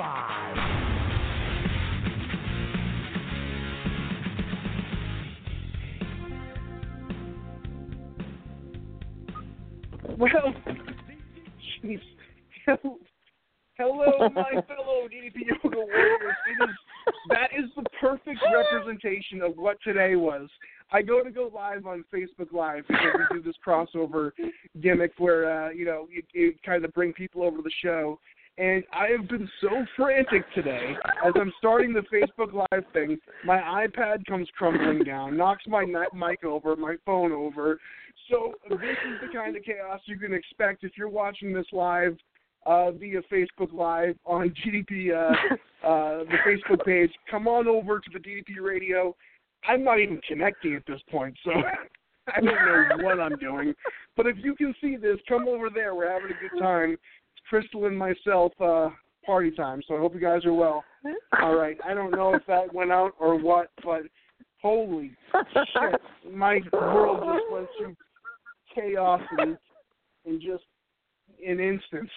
Five. Well, jeez. Hello, my fellow DDP Yoga Warriors. It is, that is the perfect representation of what today was. I go to go live on Facebook Live because we do this crossover gimmick where, uh, you know, you, you kind of bring people over to the show. And I have been so frantic today as I'm starting the Facebook Live thing. My iPad comes crumbling down, knocks my mic over, my phone over. So this is the kind of chaos you can expect if you're watching this live uh, via Facebook Live on DDP, uh, uh, the Facebook page. Come on over to the DDP Radio. I'm not even connecting at this point, so I don't know what I'm doing. But if you can see this, come over there. We're having a good time. Crystal and myself uh, party time, so I hope you guys are well. All right. I don't know if that went out or what, but holy shit, my world just went through chaos and, in just an instance.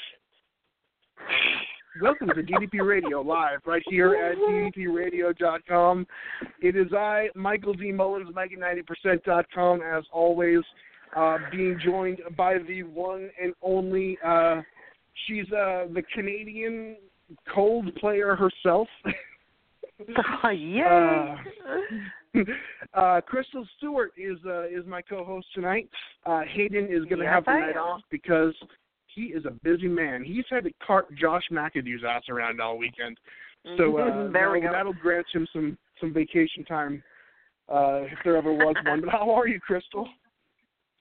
Welcome to DDP Radio live right here at DDPRadio.com. It is I, Michael D. Mullins, Mikey90%.com, as always, uh, being joined by the one and only, uh, she's uh, the Canadian cold player herself. Oh, yay! Uh, uh, Crystal Stewart is uh, is my co-host tonight. Uh, Hayden is going to Yes, have the I night am. off because he is a busy man. He's had to cart Josh McAdoo's ass around all weekend. So uh, There we that'll, go. that'll grant him some some vacation time uh, if there ever was one. But how are you, Crystal?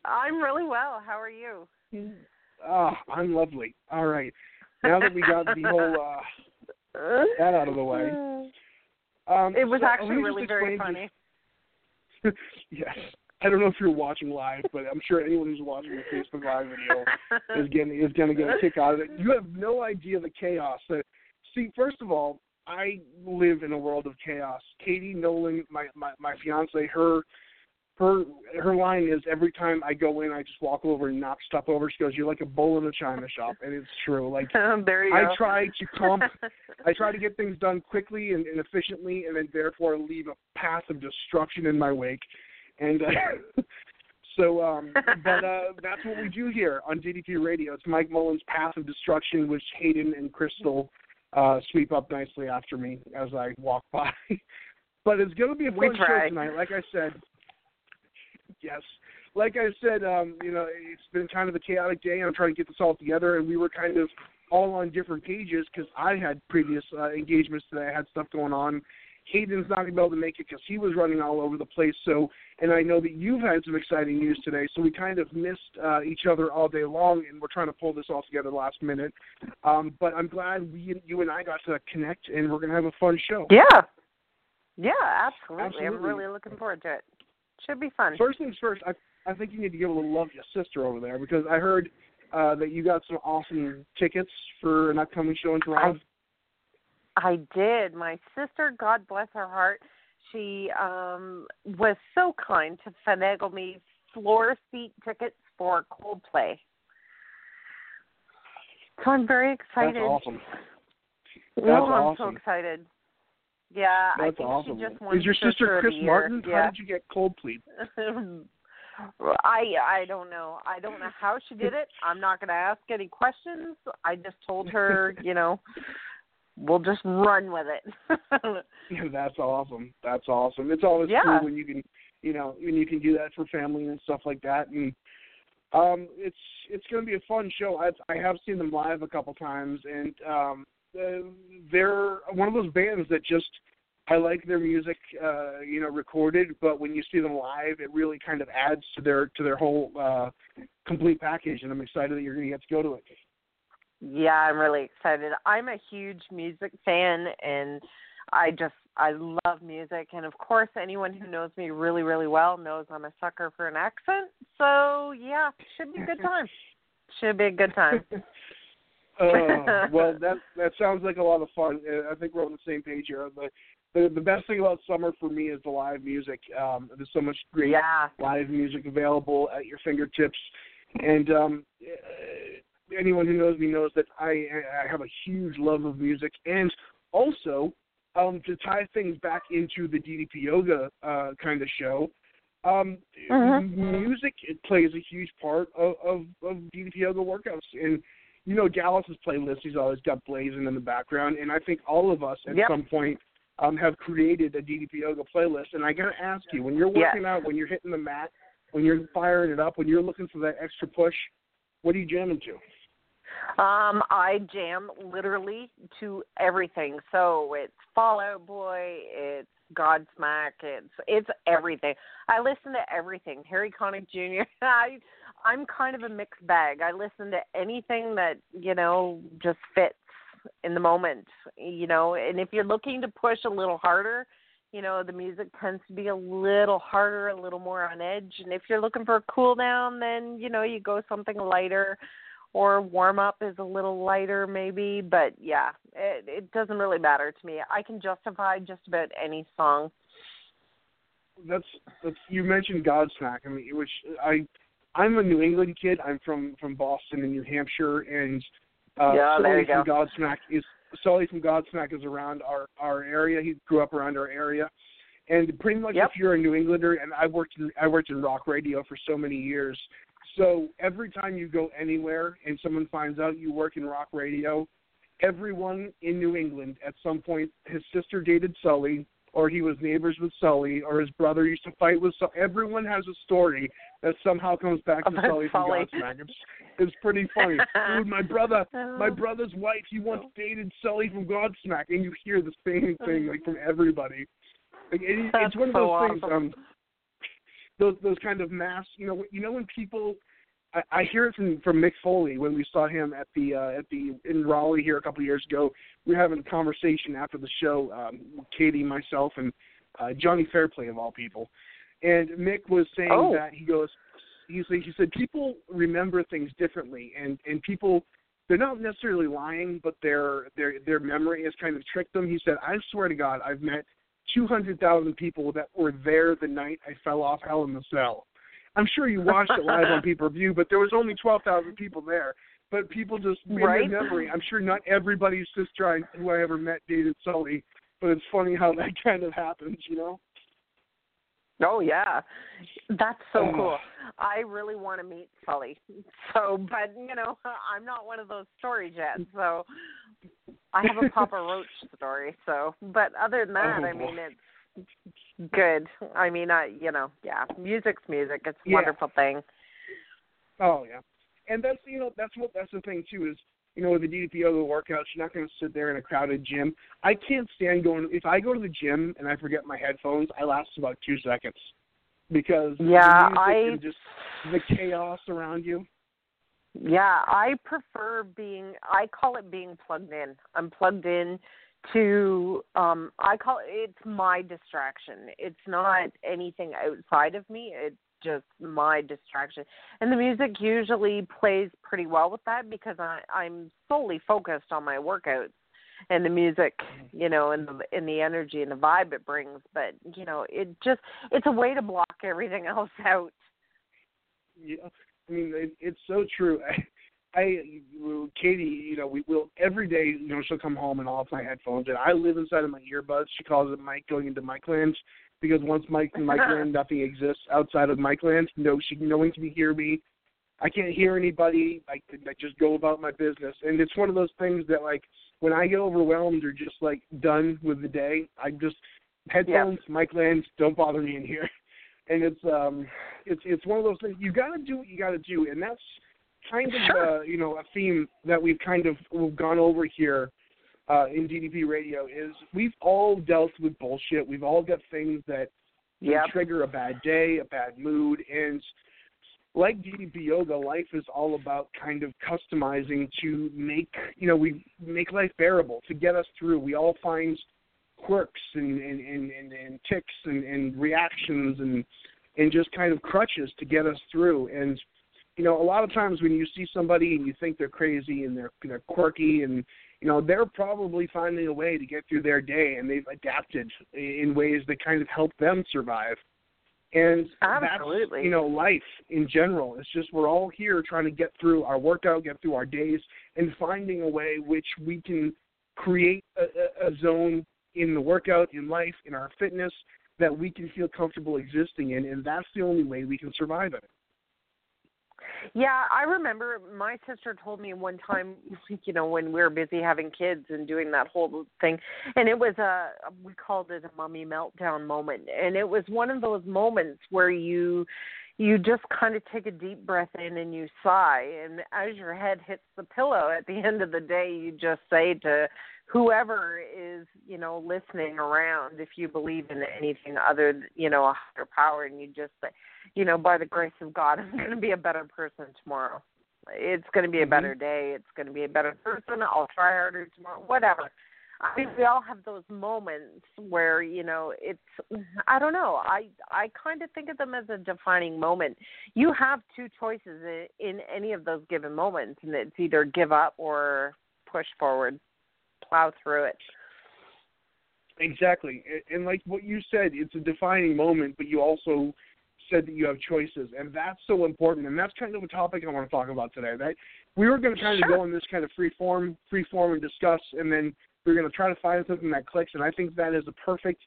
I'm really well. How are you? Ah, I'm lovely. All right. Now that we got the whole uh, that out of the way, um, It was so actually really very funny. this- yes. I don't know if you're watching live, but I'm sure anyone who's watching the Facebook Live video is getting is going to get a kick out of it. You have no idea the chaos. That, see, first of all, I live in a world of chaos. Katie Nolan, my my my fiance, her her her line is every time I go in, I just walk over and knock stuff over. She goes, "You're like a bull in a china shop," and it's true. Like there you I go. try to comp I try to get things done quickly and, and efficiently, and then therefore leave a path of destruction in my wake. And uh, so, um, but uh, that's what we do here on DDP Radio. It's Mike Mullins' path of destruction, which Hayden and Crystal uh, sweep up nicely after me as I walk by. but it's going to be a fun show tonight. Like I said, yes. Like I said, um, you know, it's been kind of a chaotic day. I'm trying to get this all together, and we were kind of all on different pages because I had previous uh, engagements today. I had stuff going on. Hayden's not going to be able to make it because he was running all over the place. So, and I know that you've had some exciting news today. So we kind of missed uh, each other all day long, and we're trying to pull this all together last minute. Um, but I'm glad we, you and I got to connect, and we're going to have a fun show. Yeah. Yeah, absolutely. Absolutely. I'm really looking forward to it. Should be fun. First things first, I I think you need to give a little love to your sister over there because I heard uh, that you got some awesome tickets for an upcoming show in Toronto. I did. My sister, God bless her heart, she um was so kind to finagle me floor seat tickets for Coldplay. So I'm very excited. That's awesome. That's No, I'm so excited. Yeah, I That's think awesome. she just won Is your Sister Chris. Martin? Yeah. How did you get Coldplay? I I don't know. I don't know how she did it. I'm not going to ask any questions. I just told her, you know, we'll just run with it. That's awesome. That's awesome. It's always Yeah. cool when you can, you know, when you can do that for family and stuff like that. And um, it's it's going to be a fun show. I I have seen them live a couple times, and um, uh, they're one of those bands that just I like their music, uh, you know, recorded, but when you see them live, it really kind of adds to their to their whole uh, complete package. And I'm excited that you're going to get to go to it. yeah, I'm really excited. I'm a huge music fan and I just I love music and of course anyone who knows me really really well knows I'm a sucker for an accent. So, yeah, should be a good time. Should be a good time. uh, well, that that sounds like a lot of fun. I think we're on the same page here. The, the the best thing about summer for me is the live music. Um, there's so much great Yeah. live music available at your fingertips, and um, uh, anyone who knows me knows that I I have a huge love of music, and also um, to tie things back into the DDP yoga uh, kind of show. Um, Mhm. Music it plays a huge part of, of, of DDP yoga workouts, and you know Dallas's playlist. He's always got blazing in the background, and I think all of us at Yep. some point um, have created a DDP yoga playlist. And I got to ask you, when you're Yes. working out, when you're hitting the mat, when you're firing it up, when you're looking for that extra push, what are you jamming to? Um, I jam literally to everything. So it's Fall Out Boy, it's Godsmack, it's it's everything. I listen to everything. Harry Connick Jr. I I'm kind of a mixed bag. I listen to anything that, you know, just fits in the moment, you know, and if you're looking to push a little harder, you know, the music tends to be a little harder, a little more on edge. And if you're looking for a cool down, then, you know, you go something lighter or warm up is a little lighter maybe but yeah it it doesn't really matter to me i can justify just about any song that's that's you mentioned Godsmack. I mean, which I I'm a New England kid. I'm from from Boston and New Hampshire, and uh, Yeah, Sully from Godsmack is Sully from Godsmack is around our our area. He grew up around our area, and pretty much Yep. if you're a New Englander, and I worked in I worked in rock radio for so many years. So every time you go anywhere and someone finds out you work in rock radio, everyone in New England at some point, his sister dated Sully, or he was neighbors with Sully, or his brother used to fight with Sully. Everyone has a story that somehow comes back to Sully from Godsmack. It's, it's pretty funny. Dude, my brother, my Oh. brother's wife, he once dated Sully from Godsmack, and you hear the same thing like from everybody. Like it, it's one of so those things. awesome. Um, those those kind of mass, you know, you know when people I, I hear it from from Mick Foley when we saw him at the uh, at the in Raleigh here a couple of years ago. We were having a conversation after the show, um, Katie, myself, and uh, Johnny Fairplay of all people. And Mick was saying Oh. that he goes, he said, he said people remember things differently, and and people they're not necessarily lying, but their their their memory has kind of tricked them. He said, I swear to God, I've met two hundred thousand people that were there the night I fell off Hell in the Cell. I'm sure you watched it live on pay per view, but there was only twelve thousand people there. But people just in Right. their memory. I'm sure not everybody's sister I, who I ever met dated Sully, but it's funny how that kind of happens, you know. Oh yeah, that's so Oh. cool. I really want to meet Sully. So, but you know, I'm not one of those stories yet. So, I have a Papa Roach story. So, but other than that, Oh, I mean, it's good. I mean, I you know, yeah, music's music. It's a Yeah. wonderful thing. Oh yeah, and that's you know that's what that's the thing too is you know with the DDP yoga workouts you're not going to sit there in a crowded gym. I can't stand going if I go to the gym and I forget my headphones. I last about two seconds because Yeah, the I just the chaos around you. Yeah, I prefer being I call it being plugged in. I'm plugged in to um I call it it's my distraction. It's not anything outside of me. It's just my distraction. And the music usually plays pretty well with that because I I'm solely focused on my workouts and the music, you know, and the and the energy and the vibe it brings, but you know, it just it's a way to block everything else out. Yeah, I mean it, it's so true. I, Katie, you know, we will every day. You know, she'll come home and have my headphones, and I live inside of my earbuds. She calls it Mike going into Mike lands, because once Mike Mike Land, nothing exists outside of Mike Land. No, she no one can hear me. I can't hear anybody. I, I just go about my business, and it's one of those things that like when I get overwhelmed or just like done with the day, I just headphones, Mike Land, don't bother me in here. And it's um it's it's one of those things you got to do what you got to do, and that's kind of Sure. uh, you know a theme that we've kind of we've gone over here uh, in DDP Radio is we've all dealt with bullshit. We've all got things that Yep. trigger a bad day, a bad mood, and like DDP Yoga, life is all about kind of customizing to make you know we make life bearable to get us through. We all find quirks and and and, and, and ticks and, and reactions and and just kind of crutches to get us through. And you know, a lot of times when you see somebody and you think they're crazy and they're they're quirky and you know they're probably finding a way to get through their day and they've adapted in ways that kind of help them survive. And Absolutely. that's you know life in general. It's just we're all here trying to get through our workout, get through our days, and finding a way which we can create a, a, a zone in the workout, in life, in our fitness that we can feel comfortable existing in, and that's the only way we can survive it. Yeah, I remember my sister told me one time, you know, when we were busy having kids and doing that whole thing, and it was a we called it a mummy meltdown moment, and it was one of those moments where you you just kind of take a deep breath in and you sigh, and as your head hits the pillow at the end of the day, you just say to whoever is you know listening around if you believe in anything other th- you know a higher power and you just say you know by the grace of god i'm going to be a better person tomorrow. It's going to be a mm-hmm. better day. It's going to be a better person. I'll try harder tomorrow whatever i mean we all have those moments where you know it's i don't know i i kind of think of them as a defining moment you have two choices in, in any of those given moments and it's either give up or push forward plow through it Exactly, and, like what you said, it's a defining moment, but you also said that you have choices, and that's so important, and that's kind of a topic I want to talk about today. That we were going to kind of Sure. go in this kind of free form, free form, and discuss, and then we're going to try to find something that clicks, and I think that is a perfect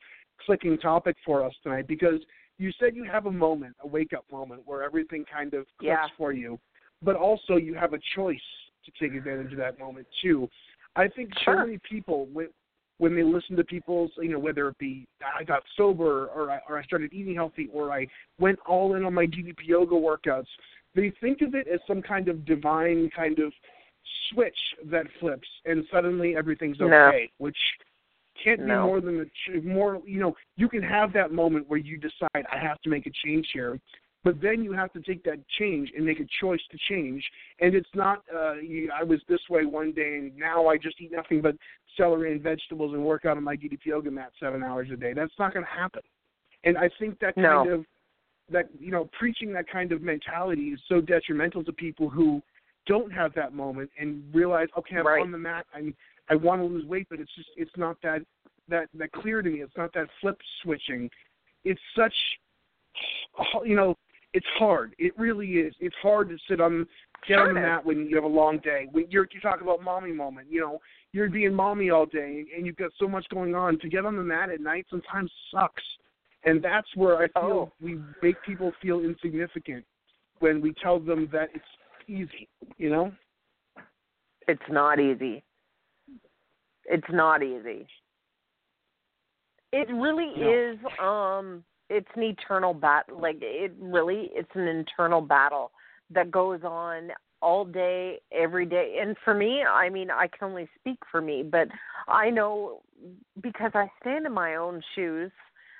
clicking topic for us tonight because you said you have a moment, a wake up moment where everything kind of clicks Yeah. for you, but also you have a choice to take advantage of that moment too. I think Sure. so many people when when they listen to people's, you know, whether it be I got sober or I, or I started eating healthy or I went all in on my DDP yoga workouts, they think of it as some kind of divine kind of switch that flips and suddenly everything's No. okay, which can't be more than the ch- more. You know, you can have that moment where you decide I have to make a change here, but then you have to take that change and make a choice to change. And it's not uh, you, I was this way one day and now I just eat nothing but celery and vegetables and work out on my DDP yoga mat seven hours a day. That's not going to happen. And I think that No. kind of that you know preaching that kind of mentality is so detrimental to people who don't have that moment and realize okay I'm Right. on the mat I I want to lose weight but it's just it's not that that that clear to me. It's not that flip switching. It's such you know it's hard. It really is. It's hard to sit on get on the Sure. it is. mat when you have a long day. When you're you talk about mommy moment you know you're being mommy all day and you've got so much going on. To get on the mat at night sometimes sucks. And that's where I feel Oh. we make people feel insignificant when we tell them that it's easy, you know? It's not easy. It's not easy. It really No. is um it's an eternal battle like it really it's an internal battle that goes on all day every day and for me i mean i can only speak for me but i know because i stand in my own shoes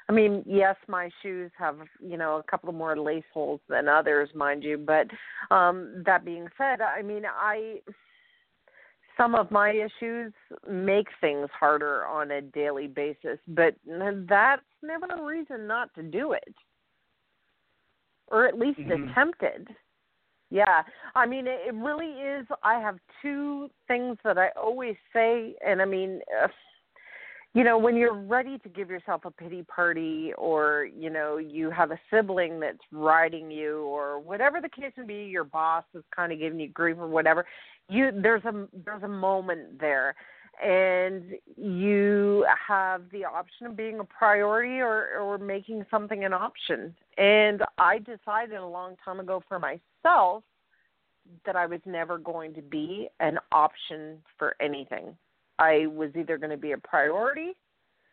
i mean yes my shoes have you know a couple more lace holes than others mind you but um that being said i mean i some of my issues make things harder on a daily basis, but that's never a reason not to do it. Or at least Mhm. attempt it. Yeah. I mean, it, it really is. I have two things that I always say, and I mean, uh, you know, when you're ready to give yourself a pity party, or, you know, you have a sibling that's riding you, or whatever the case may be, your boss is kind of giving you grief or whatever you there's a there's a moment there and you have the option of being a priority or or making something an option. And I decided a long time ago for myself that I was never going to be an option for anything. I was either going to be a priority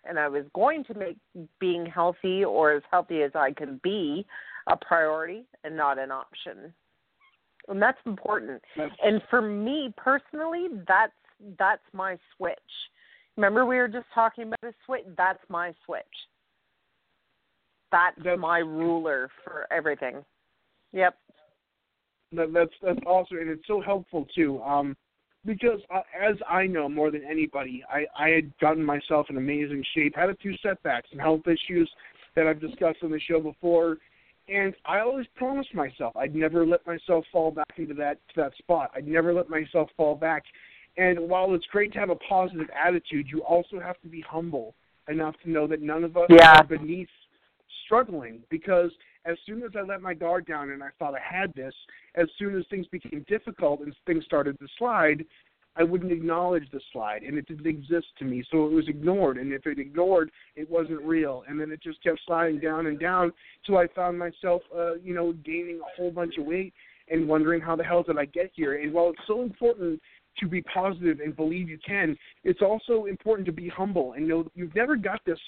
and I was going to make being healthy or as healthy as I could be a priority and not an option. And that's important. That's- And for me personally, that's that's my switch. Remember we were just talking about a switch? That's my switch. That's, That's- my ruler for everything. Yep. That, that's that's awesome, and it's so helpful too. Um, because uh, as I know more than anybody, I I had gotten myself in amazing shape, had a few setbacks and health issues that I've discussed on the show before, and I always promised myself I'd never let myself fall back into that to that spot. I'd never let myself fall back. And while it's great to have a positive attitude, you also have to be humble enough to know that none of us Yeah. are beneath struggling because as soon as I let my guard down and I thought I had this, as soon as things became difficult and things started to slide, I wouldn't acknowledge the slide, and it didn't exist to me, so it was ignored. And if it ignored, it wasn't real, and then it just kept sliding down and down till I found myself, uh, you know, gaining a whole bunch of weight and wondering how the hell did I get here. And while it's so important to be positive and believe you can, it's also important to be humble and know that you've never got this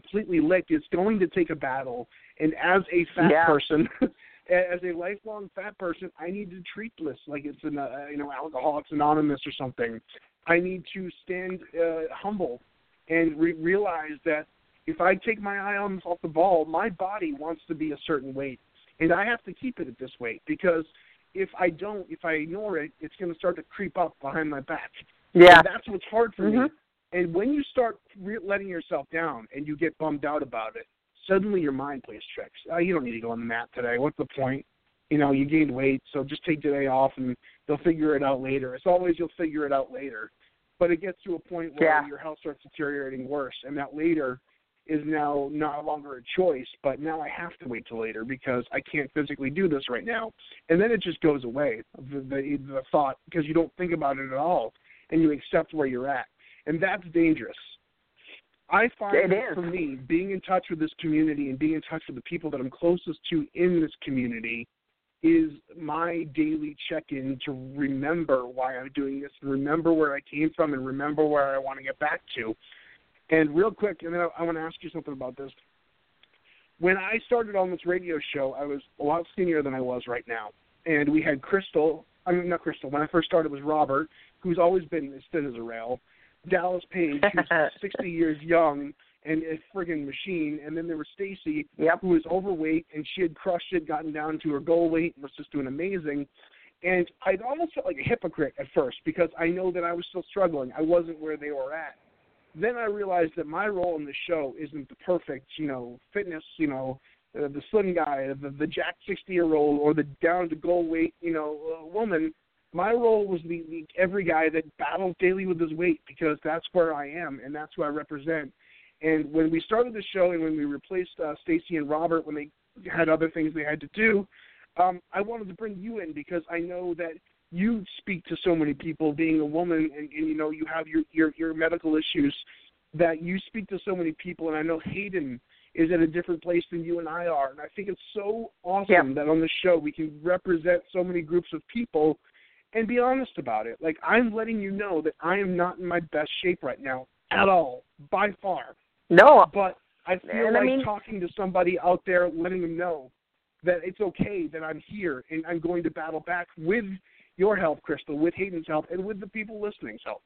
completely licked. It's going to take a battle, and as a fat Yeah. person. As a lifelong fat person, I need to treat this like it's an uh, you know Alcoholics Anonymous or something. I need to stand uh, humble and re- realize that if I take my eye off the ball, my body wants to be a certain weight, and I have to keep it at this weight because if I don't, if I ignore it, it's going to start to creep up behind my back. Yeah. And that's what's hard for me. And when you start re- letting yourself down and you get bummed out about it, suddenly your mind plays tricks. Oh, you don't need to go on the mat today. What's the point? You know, you gained weight, so just take today off and they'll figure it out later. It's always you'll figure it out later. But it gets to a point where Yeah. your health starts deteriorating worse, and that later is now no longer a choice, but now I have to wait till later because I can't physically do this right now. And then it just goes away, the, the, the thought, because you don't think about it at all, and you accept where you're at. And that's dangerous. I find It that is. for me, being in touch with this community and being in touch with the people that I'm closest to in this community is my daily check-in to remember why I'm doing this and remember where I came from and remember where I want to get back to. And real quick, and then I, I want to ask you something about this. When I started on this radio show, I was a lot skinnier than I was right now, and we had Crystal. I mean, not Crystal. When I first started, it was Robert, who's always been as thin as a rail. Dallas Page, who's 60 years young and a friggin' machine, and then there was Stacy, Yep. who was overweight, and she had crushed it, gotten down to her goal weight, and was just doing amazing. And I almost felt like a hypocrite at first because I know that I was still struggling. I wasn't where they were at. Then I realized that my role in the show isn't the perfect, you know, fitness, you know, uh, the slim guy, the, the jack 60 year old, or the down to goal weight, you know, uh, woman. My role was the, the every guy that battles daily with his weight because that's where I am and that's who I represent. And when we started the show and when we replaced uh, Stacy and Robert when they had other things they had to do, um, I wanted to bring you in because I know that you speak to so many people, being a woman, and, and you know you have your, your your medical issues. That you speak to so many people, and I know Hayden is at a different place than you and I are, and I think it's so awesome Yep. that on the show we can represent so many groups of people and be honest about it. Like I'm letting you know that I am not in my best shape right now at all, by far No. but I feel And I like mean- talking to somebody out there, letting them know that it's okay that I'm here and I'm going to battle back with your help, Crystal, with Hayden's help, and with the people listening's help.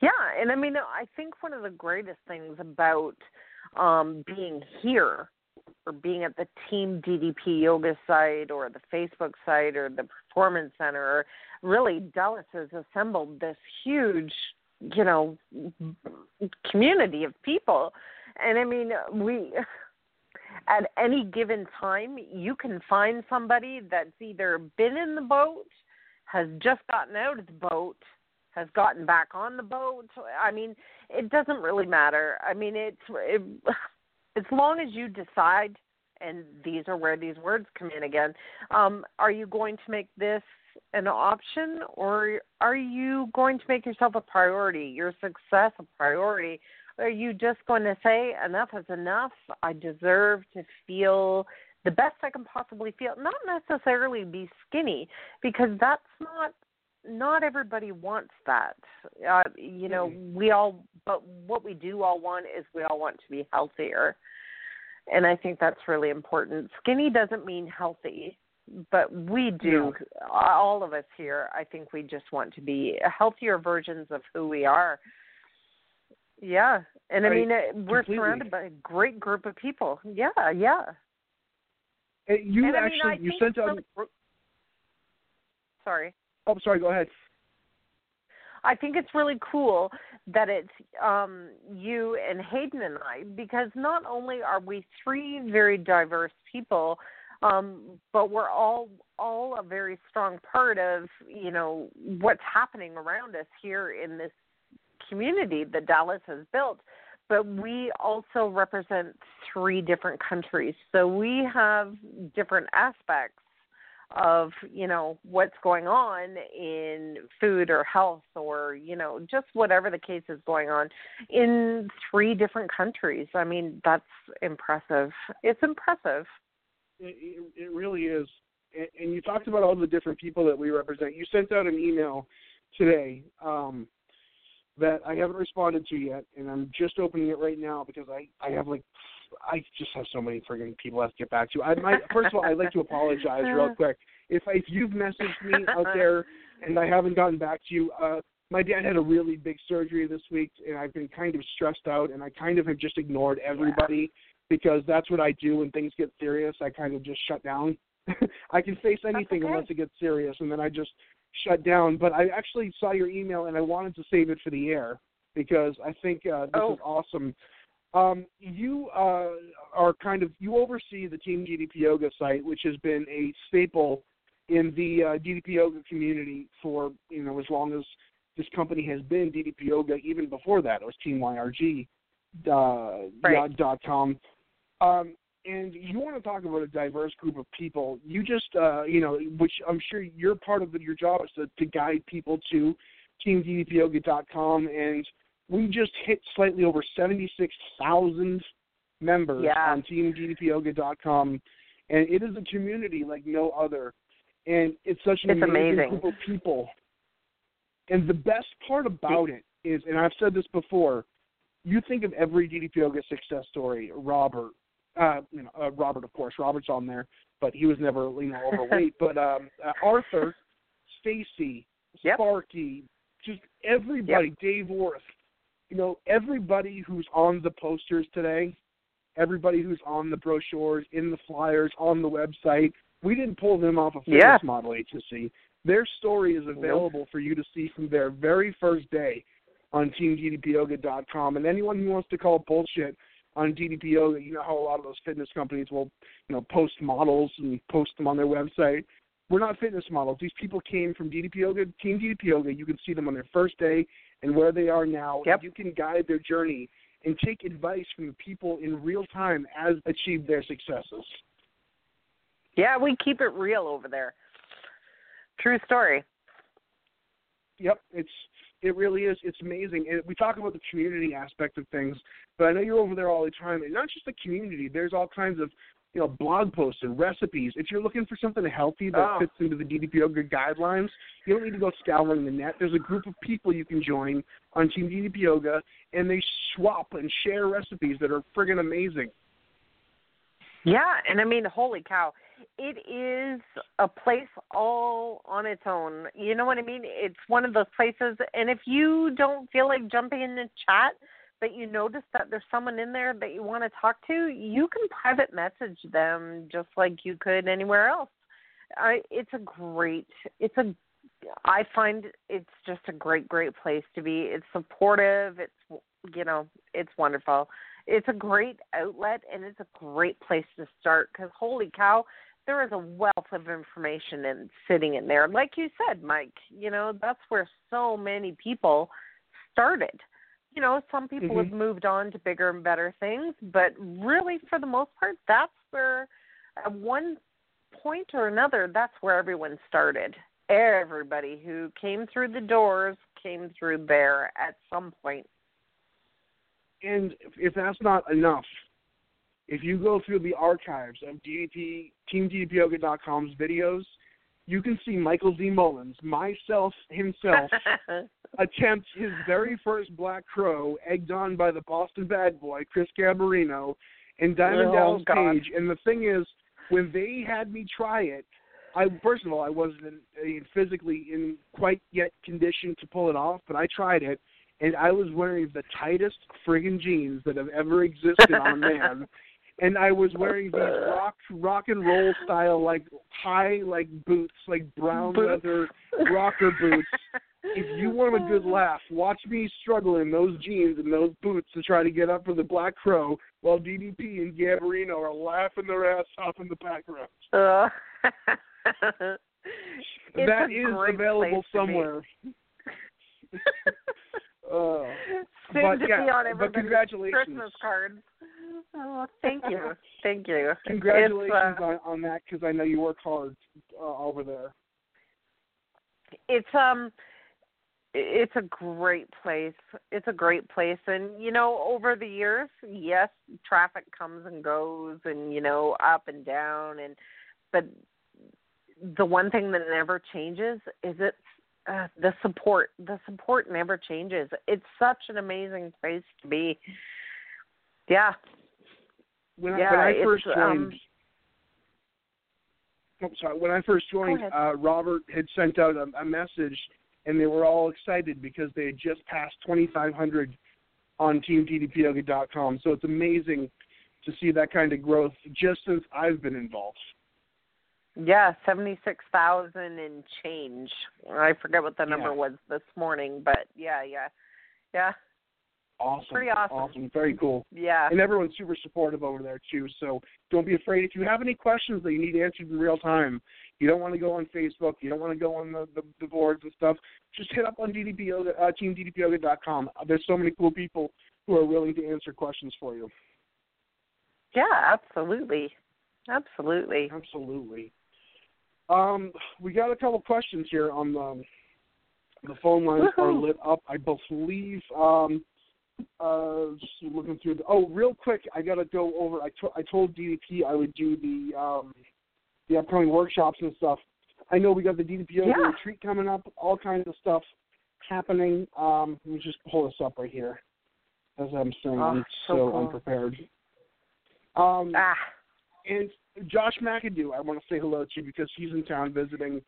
Yeah, and I mean, I think one of the greatest things about um, being here or being at the Team DDP yoga site or the Facebook site or the Performance Center, really Dallas has assembled this huge, you know, community of people. And I mean, we at any given time, you can find somebody that's either been in the boat, has just gotten out of the boat, has gotten back on the boat. I mean, it doesn't really matter. I mean, it's it, as long as you decide, and these are where these words come in again. Um, are you going to make this an option or are you going to make yourself a priority, your success a priority? Are you just going to say enough is enough? I deserve to feel the best I can possibly feel, not necessarily be skinny because that's not not everybody wants that. Uh, you know, Mm-hmm. we all but what we do all want is we all want to be healthier. And I think that's really important. Skinny doesn't mean healthy, but we do all of us here I think we just want to be healthier versions of who we are. Yeah. And I mean uh, we're Completely. surrounded by a great group of people. Yeah, yeah. And you and I mean, actually I you sent out. really- Sorry. Oh, sorry. Go ahead. I think it's really cool that it's um, you and Hayden and I, because not only are we three very diverse people, um, but we're all all a very strong part of you know what's happening around us here in this community that Dallas has built. But we also represent three different countries, so we have different aspects of you know what's going on in food or health or you know just whatever the case is going on in three different countries i mean that's impressive it's impressive It, it, it really is. And, and you talked about all the different people that we represent. You sent out an email today um, that I haven't responded to yet, and I'm just opening it right now because I I have like I just have so many friggin' people I have to get back to. I might first of all I'd like to apologize real quick if if you've messaged me out there and I haven't gotten back to you. Uh, my dad had a really big surgery this week, and I've been kind of stressed out, and I kind of have just ignored everybody because that's what I do when things get serious. I kind of just shut down. I can face anything okay. unless it gets serious, and then I just shut down. But I actually saw your email, and I wanted to save it for the air because I think uh, this Oh. is awesome. Um, you uh, are kind of you oversee the Team DDP Yoga site, which has been a staple in the uh, DDP Yoga community for you know as long as this company has been DDP Yoga. Even before that, it was Team YRG uh, Right. dot com. Um, and you want to talk about a diverse group of people. You just, uh, you know, which I'm sure you're part of the, your job is to, to guide people to teamddpyoga.com. And we just hit slightly over 76,000 members Yeah. on teamddpyoga.com. And it is a community like no other. And it's such an It's amazing. group of people. And the best part about it is, and I've said this before, you think of every DDP Yoga success story, Robert, uh, you know, uh, Robert, of course, Robert's on there, but he was never, you know, overweight. but um, uh, Arthur, Stacy, Yep. Sparky, just everybody, Dave Worth, you know, everybody who's on the posters today, everybody who's on the brochures, in the flyers, on the website, we didn't pull them off of Fitness Yeah. Model agency. Their story is available for you to see from their very first day on teamddpyoga.com. And anyone who wants to call bullshit on DDP Yoga, you know how a lot of those fitness companies will, you know, post models and post them on their website. We're not fitness models. These people came from DDP Yoga, Team DDP Yoga. You can see them on their first day and where they are now. Yep. You can guide their journey and take advice from the people in real time as achieve their successes. yeah we keep it real over there true story Yep, it's it really is. It's amazing. And we talk about the community aspect of things, but I know you're over there all the time. And not just the community. There's all kinds of you know blog posts and recipes. If you're looking for something healthy that Oh. fits into the DDP Yoga guidelines, you don't need to go scouring the net. There's a group of people you can join on Team DDP Yoga, and they swap and share recipes that are friggin' amazing. Yeah, and I mean, holy cow, it is a place all on its own. You know what I mean? It's one of those places, and if you don't feel like jumping in the chat, but you notice that there's someone in there that you want to talk to, you can private message them just like you could anywhere else. I, it's a great, it's a, I find it's just a great, great place to be. It's supportive. It's, you know, it's wonderful it's a great outlet and it's a great place to start because holy cow there is a wealth of information in sitting in there like you said mike you know that's where so many people started you know some people Mhm. have moved on to bigger and better things but really for the most part that's where at one point or another that's where everyone started everybody who came through the doors came through there at some point. And if- if that's not enough, if you go through the archives of DDP TeamDDPyoga.com's videos, you can see Michael Z. Mullins, myself himself, attempt his very first Black Crow, egged on by the Boston bad boy, Chris Gabarino, and Diamond Oh, Dallas God. Page. And the thing is, when they had me try it, I first of all I wasn't in, in physically in quite yet condition to pull it off, but I tried it, and I was wearing the tightest friggin' jeans that have ever existed on a man. And I was wearing these rock rock and roll style like high like boots, like brown Boots. leather rocker boots if you want a good laugh, watch me struggle in those jeans and those boots to try to get up for the Black Crow while DDP and Gabarino are laughing their ass off in the background. Uh, that is available place to be. somewhere. Uh, Soon but to yeah, be on everybody's congratulations. Christmas cards. Oh, thank you, thank you. Congratulations It's, uh, on, on that because I know you work hard uh, over there. it's um it's a great place it's a great place and you know over the years yes traffic comes and goes and you know up and down and but the one thing that never changes is it's uh, the support the support never changes it's such an amazing place to be yeah When, Yeah, I, when I first joined, um, I'm sorry. When I first joined, uh, Robert had sent out a, a message, and they were all excited because they had just passed 2,500 on TeamDDPyoga.com. So it's amazing to see that kind of growth just since I've been involved. Yeah seventy six thousand and change i forget what the number Yeah. was this morning but yeah yeah yeah Awesome. Pretty awesome. Awesome. Very cool. yeah And everyone's super supportive over there too. So don't be afraid. If you have any questions that you need answered in real time, you don't want to go on Facebook, you don't want to go on the, the, the boards and stuff, just hit up on DDPyoga, uh, teamddpyoga.com. There's so many cool people who are willing to answer questions for you. Yeah, absolutely. Absolutely. Absolutely. Um, we got a couple questions here on the the phone lines are lit up. I believe. Um, uh, just looking through. The, oh, real quick, I got to go over. I to, I told DDP I would do the um, the upcoming workshops and stuff. I know we got the DDP Yeah. retreat coming up. All kinds of stuff happening. Um, let me just pull this up right here. As I'm saying, Oh, I'm so so cool. unprepared. Um, Ah, and Josh McAdoo, I want to say hello to because he's in town visiting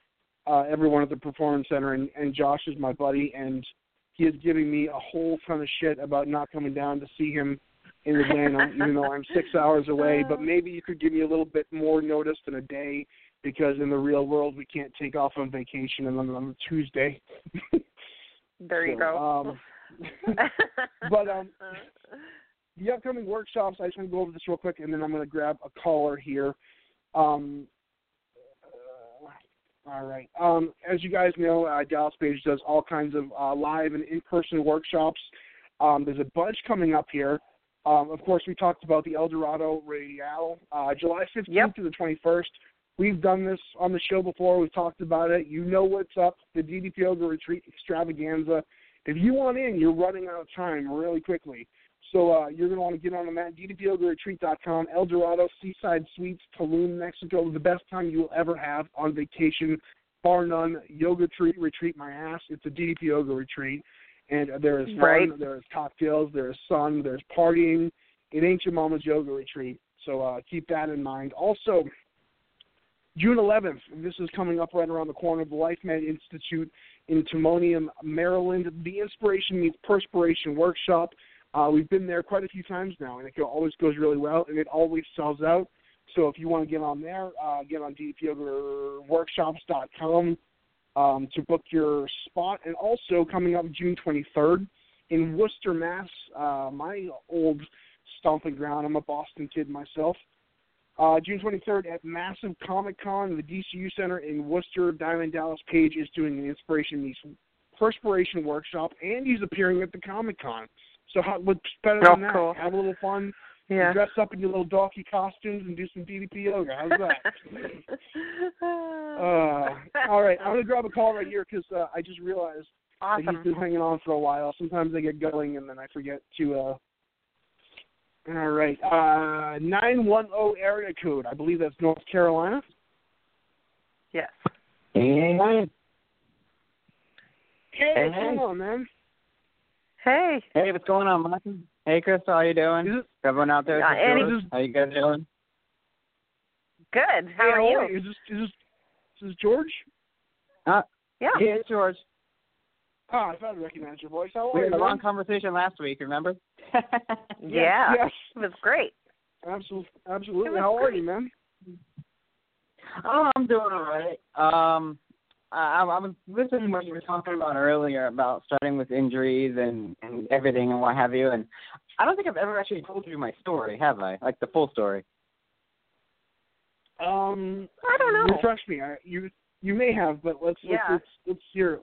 uh, everyone at the Performance Center, and, and Josh is my buddy, and he is giving me a whole ton of shit about not coming down to see him in Atlanta, even though I'm six hours away. But maybe you could give me a little bit more notice than a day, because in the real world we can't take off on vacation and on, on a Tuesday. there you So, go. Um, but um, the upcoming workshops, I just want to go over this real quick, and then I'm going to grab a caller here. Um, uh, all right. Um, as you guys know, uh, Dallas Page does all kinds of uh, live and in-person workshops. Um, there's a bunch coming up here. Um, of course, we talked about the El Dorado Royale, uh, July 15th Yep. to the 21st. We've done this on the show before. We've talked about it. You know what's up. The DDP Yoga Retreat Extravaganza. If you want in, you're running out of time really quickly. So uh, you're going to want to get on the mat, ddpyogaretreat.com, El Dorado Seaside Suites, Tulum, Mexico. The best time you will ever have on vacation, bar none. Yoga treat, retreat my ass. It's a DDP Yoga retreat. And there is fun, Right. there is cocktails, there is sun, there's partying. It ain't your mama's yoga retreat. So uh, keep that in mind. Also, June 11th, this is coming up right around the corner, of the Life Med Institute in Timonium, Maryland. The Inspiration Meets Perspiration Workshop. Uh, we've been there quite a few times now, and it always goes really well, and it always sells out. So if you want to get on there, uh, get on ddpyogaworkshops.com um, to book your spot. And also coming up June 23rd in Worcester, Mass., uh, my old stomping ground. I'm a Boston kid myself. Uh, June 23rd at Massive Comic Con, the DCU Center in Worcester. Diamond Dallas Page is doing an Inspiration Meets Perspiration workshop, and he's appearing at the Comic Con. So how, what's better Oh, than that? cool. Have a little fun, Yeah. Dress up in your little donkey costumes and do some DDP yoga. How's that? uh, all right, I'm gonna grab a call right here because uh, I just realized that he's awesome. been hanging on for a while. Sometimes I get going and then I forget to. uh All right, uh nine one zero area code. I believe that's North Carolina. Yes. Hey, Hey, Hey, what's going hey. on, man? Hey. hey, what's going on, Martin? Hey, Crystal, how you doing? Is it, Everyone out there? Uh, Annie. How you guys doing? Good. How hey, are you? Is this, is this, is this George? Yeah. Yeah, it's George. Ah, I thought I recognized your voice. How are We you? We had a long man? conversation last week, remember? Yeah. Yes. It was great. Absolutely. Absolutely. was How are you, man? Oh, I'm doing all right. Um, I, I was listening to what you were talking about earlier about starting with injuries and, and everything and what have you, and I don't think I've ever actually told you my story, have I? Like the full story. Um, I don't know. refresh me. I, you you may have, but let's let's Yeah. let's, let's hear it.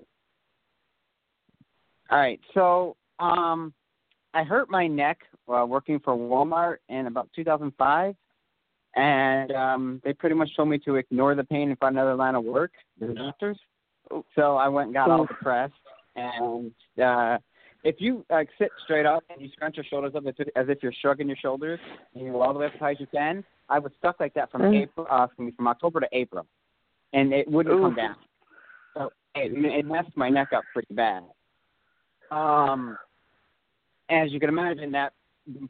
All right, so um, I hurt my neck while working for Walmart in about 2005, and um, they pretty much told me to ignore the pain and find another line of work. The doctors. So I went and got all depressed, and uh, if you like sit straight up and you scrunch your shoulders up as if, as if you're shrugging your shoulders, and you go all the way up as high as you can, I was stuck like that from Mm. April, uh, from, from October to April, and it wouldn't Ooh. come down. So it, it messed my neck up pretty bad. Um, as you can imagine, that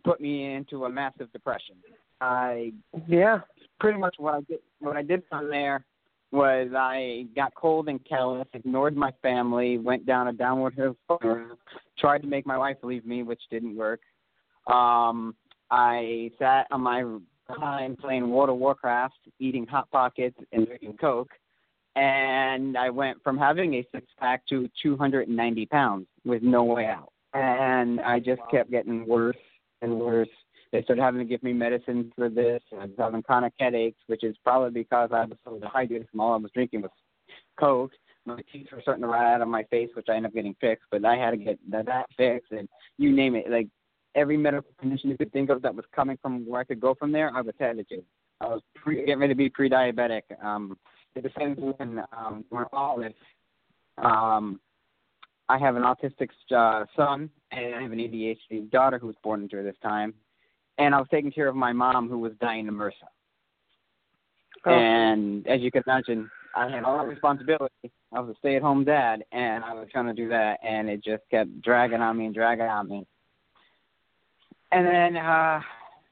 put me into a massive depression. I Yeah. pretty much what I did what I did from there was I got cold and callous, ignored my family, went down a downward hill, spiral, tried to make my wife leave me, which didn't work. Um, I sat on my behind playing World of Warcraft, eating hot pockets and drinking Coke, and I went from having a six pack to 290 pounds with no way out. And I just kept getting worse and worse they started having to give me medicine for this. and I was having chronic headaches, which is probably because I was so dehydrated from all I was drinking was Coke. My teeth were starting to rot out of my face, which I ended up getting fixed. But I had to get that, fixed, and you name it, like every medical condition you could think of that was coming from where I could go from there, I was headed to. I was pre- getting ready to be pre-diabetic. Um, at the same time, um, when all this, um, I have an autistic uh, son, and I have an ADHD daughter who was born during this time and I was taking care of my mom who was dying of MRSA. Oh. And as you can imagine, I had all the responsibility. I was a stay-at-home dad, and I was trying to do that, and it just kept dragging on me and dragging on me. And then uh,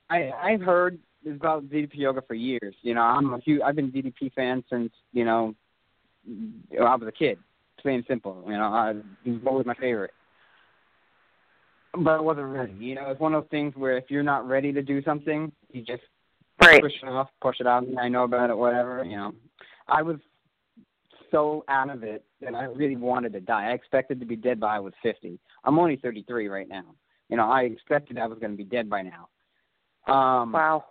I I've heard about DDP yoga for years. You know, I'm a huge I've been a DDP fan since you know I was a kid. Plain and simple. You know, I, he was always my favorite but I wasn't ready. You know, it's one of those things where if you're not ready to do something, you just Right. push it off, push it out. I know about it, whatever. You know, I was so out of it that I really wanted to die. I expected to be dead by I was 50. I'm only 33 right now. You know, I expected I was going to be dead by now. Um, Wow.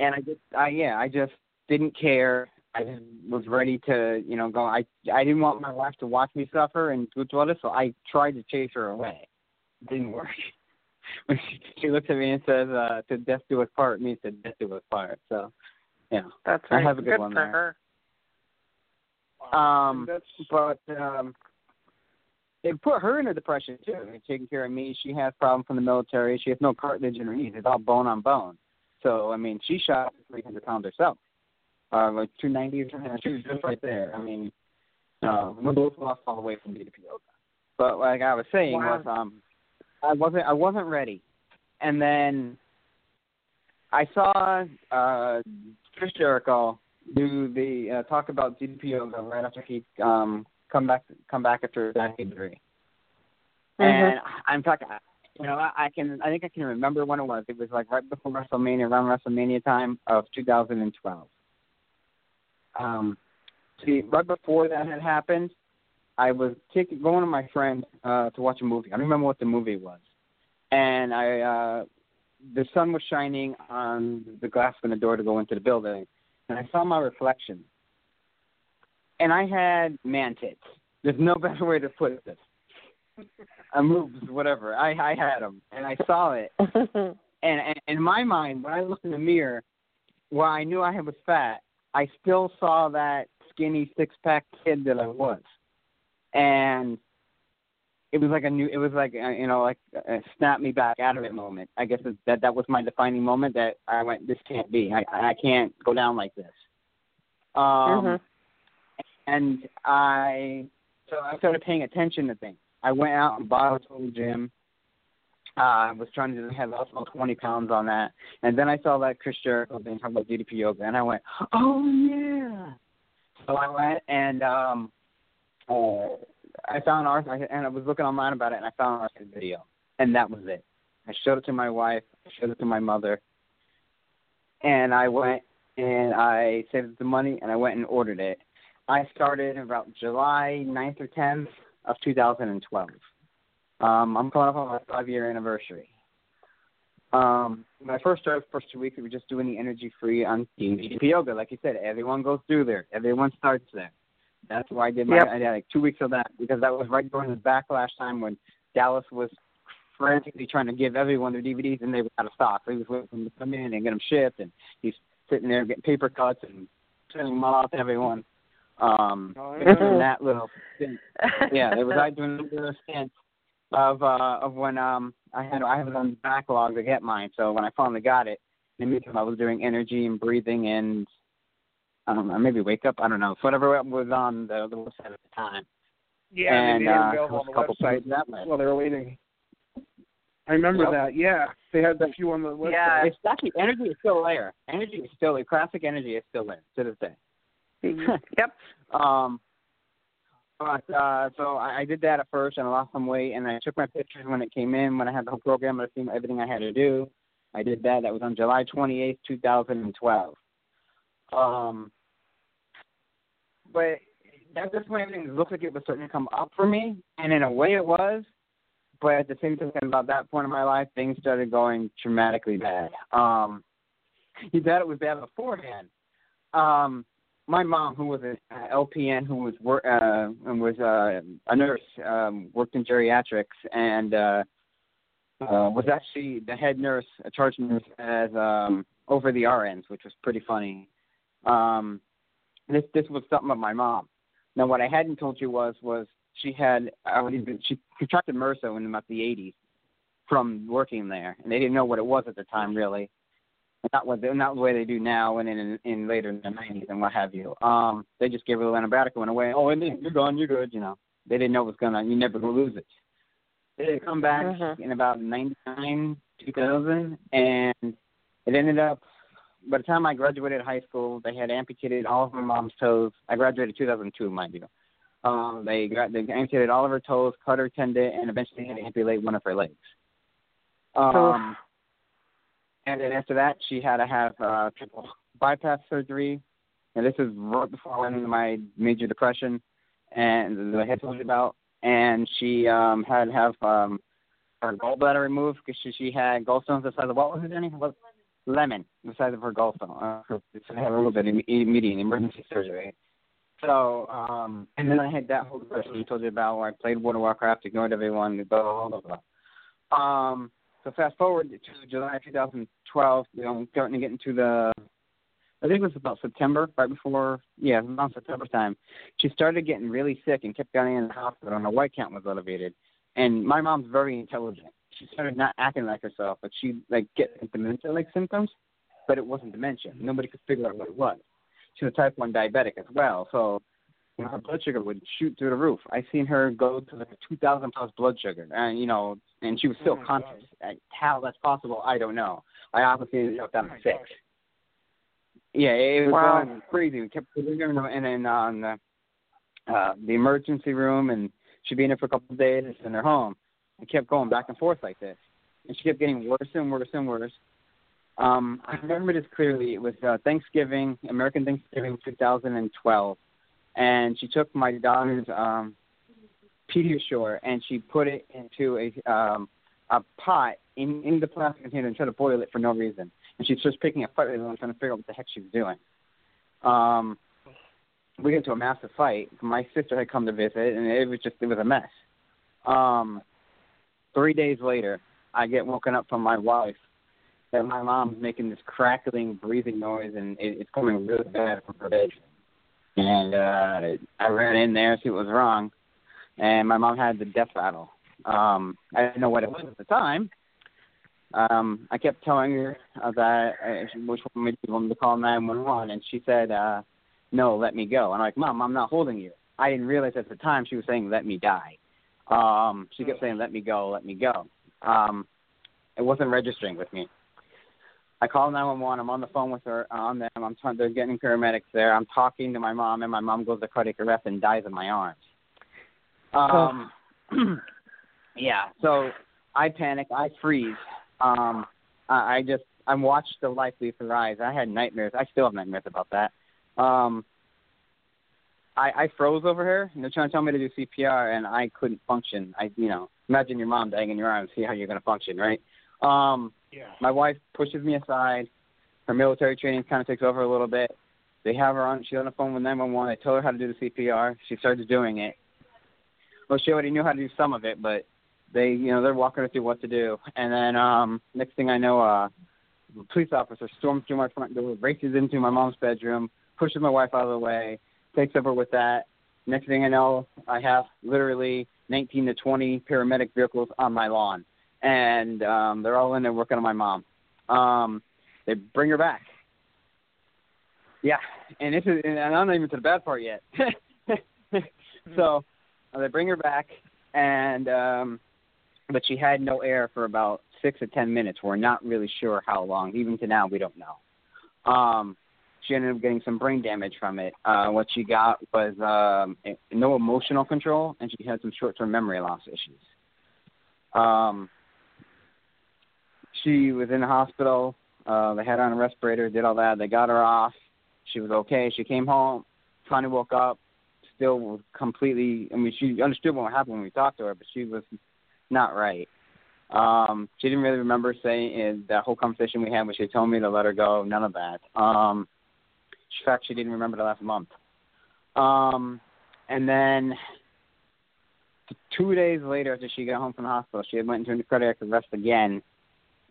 and I just, I yeah, I just didn't care. I just was ready to, you know, go. I I didn't want my wife to watch me suffer and through all this, so I tried to chase her away. It didn't work. When she, she looks at me and says, uh, "To death do us part," means to death do us part. So, yeah. That's I right. have a good one for there. her. Um, but um, it put her in a depression too. I mean, taking care of me, she has problems from the military. She has no cartilage in her knees; it's all bone on bone. So, I mean, she shot up to 300 pounds herself, uh, like 290 or something. She was just right there. I mean, uh, we both lost all the way from DDP yoga. But like I was saying, Wow. was um, I wasn't I wasn't ready, and then I saw uh, Chris Jericho do the uh, talk about DDP yoga right after he um come back come back after that injury. And I'm talking, you know, I, I can I think I can remember when it was. It was like right before WrestleMania, around WrestleMania time of 2012. Um, see, right before that had happened, I was taking going with my friend uh, to watch a movie. I don't remember what the movie was, and I uh, the sun was shining on the glass from the door to go into the building, and I saw my reflection, and I had man tits. There's no better way to put this. I moved, whatever. I I had them, and I saw it, and, and in my mind, when I looked in the mirror, where I knew I was fat, I still saw that skinny six pack kid that I was, and it was like a new. It was like a, you know, like a snap me back out of it moment. I guess that that was my defining moment. That I went, this can't be. I I can't go down like this. Um, Mhm. and I so I started paying attention to things. I went out and bought a total gym. Uh, I was trying to have lost about 20 pounds on that, and then I saw that Chris Jericho thing talking about DDP yoga, and I went, "Oh yeah!" So I went and um, uh, I found our and I was looking online about it, and I found our video, and that was it. I showed it to my wife, I showed it to my mother, and I went and I saved the money, and I went and ordered it. I started about July 9th or 10th of 2012. Um, I'm coming up on my five year anniversary. Um, when I first started, first two weeks, we were just doing the energy free on DDP Yoga. Like you said, everyone goes through there. Everyone starts there. That's why I did my Yep. I did like two weeks of that because that was right during the backlash time when Dallas was frantically trying to give everyone their DVDs and they were out of stock. So he was waiting for them to come in and get them shipped, and he's sitting there getting paper cuts and sending them out to everyone. Um, Oh, yeah. that little stint. Yeah, it was I doing a little stint of uh of when um I had I had it on the backlog to get mine. So when I finally got it, in the meantime I was doing energy and breathing and I don't know, maybe Wake Up. I don't know. It's whatever was on the, the website at the time. Yeah, and, I mean, they uh, on the website that way. while they were waiting. I remember yep. that. Yeah, they had the few on the website. Yeah, it's actually energy is still there. Energy is still there. Classic energy is still there to this day. Mm-hmm. Yep. Um, but uh, so I, I did that at first, and I lost some weight, and I took my pictures when it came in, when I had the whole program, I seen everything I had to do. I did that. That was on July 28th, 2012. Um, but that just when everything looked like it was starting to come up for me, and in a way it was. But at the same time, about that point in my life, things started going dramatically bad. Um, you bet it was bad beforehand. Um, my mom, who was an uh, LPN, who was wor- uh, and was uh, a nurse, um, worked in geriatrics, and uh, uh, was actually the head nurse, a charge nurse, as um, over the RNs, which was pretty funny. Um, this this was something of my mom. Now, what I hadn't told you was was she had already been, she contracted MRSA in about the 80s from working there, and they didn't know what it was at the time, really not what they, not the way they do now and in in later in the nineties and what have you. Um, they just gave her the antibiotic and went away. Oh, and then you're gone, you're good. You know, they didn't know it was gonna. You never gonna lose it. They come back Mhm. in about ninety nine, two thousand, and it ended up. By the time I graduated high school, they had amputated all of my mom's toes. I graduated 2002, mind you. Um, they got they amputated all of her toes, cut her tendon, and eventually had to amputate one of her legs. Um, and then after that, she had to have uh, triple bypass surgery. And this is right before I went into my major depression, and that I had told you about. And she um, had to have um, her gallbladder removed because she, she had gallstones the size of what was it, Jenny? What? Lemon, the size of her gallstone. Uh, they had a little bit of immediate emergency surgery. So, um, and then I had that whole depression I told you about where I played World of Warcraft, ignored everyone, blah, blah, blah, blah. Um, so fast forward to July 2012, you know, starting to get into the, I think it was about September, right before, yeah, around September time. She started getting really sick and kept getting in the hospital, and her white count was elevated. And my mom's very intelligent. She started not acting like herself, but she like get dementia-like symptoms, but it wasn't dementia. Nobody could figure out what it was. She's a type one diabetic as well, so you know, her blood sugar would shoot through the roof. I seen her go to like a two thousand plus blood sugar, and you know, and she was still Oh conscious. Uh, How that's possible, I don't know. I obviously ended up down Oh to my six. Yeah, it was Wow. going crazy. We kept putting her in the, and then on the uh, the emergency room, and she'd be in there for a couple of days and send her home. We kept going back and forth like this, and she kept getting worse and worse and worse. Um, I remember this clearly. It was uh, Thanksgiving, American Thanksgiving, 2012, and she took my daughter's um, Pediasure and she put it into a um, a pot in in the plastic container and tried to boil it for no reason. And she starts picking a fight with everyone, trying to figure out what the heck she was doing. Um, we got into a massive fight. My sister had come to visit, and it was just it was a mess. Um, three days later, I get woken up from my wife that my mom's making this crackling, breathing noise, and it, it's coming really bad from her bedroom. And uh, I ran in there, see what was wrong, and my mom had the death rattle. Um, I didn't know what it was at the time. Um, I kept telling her that uh, which one to to call 911, and she said, uh, "No, let me go." And I'm like, "Mom, I'm not holding you." I didn't realize at the time she was saying, "Let me die." Um, she kept saying, "Let me go, let me go." Um, it wasn't registering with me. I call 911. I'm on the phone with her, uh, on them. I'm t- they're getting paramedics there. I'm talking to my mom, and my mom goes to cardiac arrest and dies in my arms. Um, yeah. So I panic. I freeze. Um, I, I just I'm watched the life leave her eyes. I had nightmares. I still have nightmares about that. Um, I, I froze over her, and they're trying to tell me to do CPR, and I couldn't function. I, you know, imagine your mom dying in your arms. See how you're going to function, right? Um, Yeah. my wife pushes me aside. Her military training kind of takes over a little bit. They have her on. She's on the phone with 911. They tell her how to do the CPR. She starts doing it. Well, she already knew how to do some of it, but they, you know, they're walking her through what to do. And then um, next thing I know, uh, a police officer storms through my front door, races into my mom's bedroom, pushes my wife out of the way, takes over with that. Next thing I know, I have literally 19 to 20 paramedic vehicles on my lawn, and um, they're all in there working on my mom. Um, they bring her back. Yeah, and this is, and I'm not even to the bad part yet. so uh, they bring her back, and um, but she had no air for about six or ten minutes. We're not really sure how long. Even to now, we don't know. Um, she ended up getting some brain damage from it. Uh, what she got was um, no emotional control, and she had some short-term memory loss issues. Um, she was in the hospital. Uh, they had her on a respirator, did all that. They got her off. She was okay. She came home, finally woke up, still was completely. I mean, she understood what happened when we talked to her, but she was not right. Um, she didn't really remember saying in that whole conversation we had when she told me to let her go. None of that. Um, she didn't remember the last month. Um, and then two days later, after she got home from the hospital, she had went into cardiac arrest again,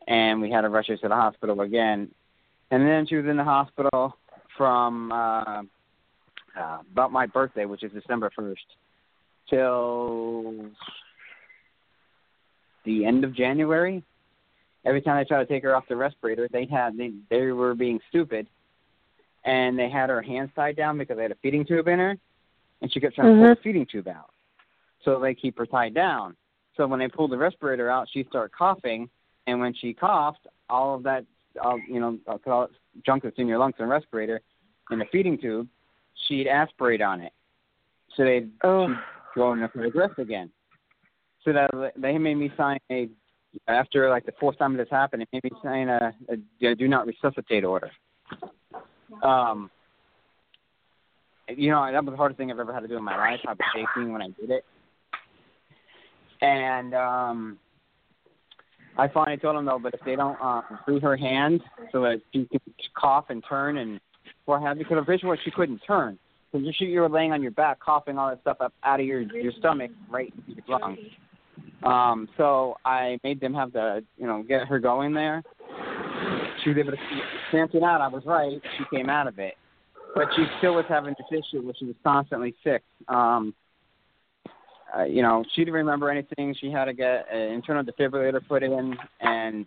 and we had to rush her to the hospital again. And then she was in the hospital from uh, uh, about my birthday, which is December first, till the end of January. Every time I tried to take her off the respirator, they had they they were being stupid, and they had her hands tied down because they had a feeding tube in her, and she kept trying to pull mm-hmm. the feeding tube out. So they keep her tied down. So when they pulled the respirator out, she started coughing, and when she coughed, all of that, all, you know, I'll call it junk that's in your lungs and respirator, in the feeding tube, she'd aspirate on it. So they'd Oh. go into cardiac arrest again. So that they made me sign a after like the fourth time this happened, it made me sign a, a, a do not resuscitate order. Um, you know that was the hardest thing I've ever had to do in my life. I was shaking when I did it, and um, I finally told them though, but if they don't uh, free her hand so that she can cough and turn and what have you, because pretty she couldn't turn. Because you you were laying on your back, coughing all that stuff up out of your your stomach, right into your lungs. Um, so I made them have to, you know, get her going there. She was able to cancel out. I was right. She came out of it, but she still was having this issue where she was constantly sick. Um, uh, you know, she didn't remember anything. She had to get an internal defibrillator put in, and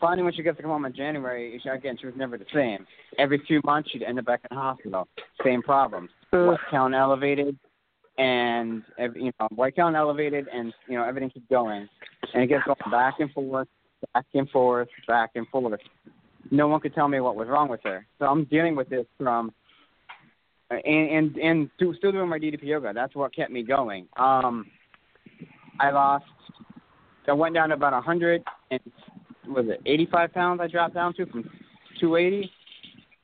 finally, when she got to come home in January, she, again, she was never the same. Every few months, she'd end up back in the hospital. Same problems. White count elevated, and you know, white count elevated, and you know, everything keeps going, and it gets going back and forth, back and forth, back and forth. No one could tell me what was wrong with her. So I'm dealing with this from and and and still doing my DDP yoga. That's what kept me going. Um, I lost. I went down to about a hundred and was it eighty five pounds? I dropped down to from two eighty.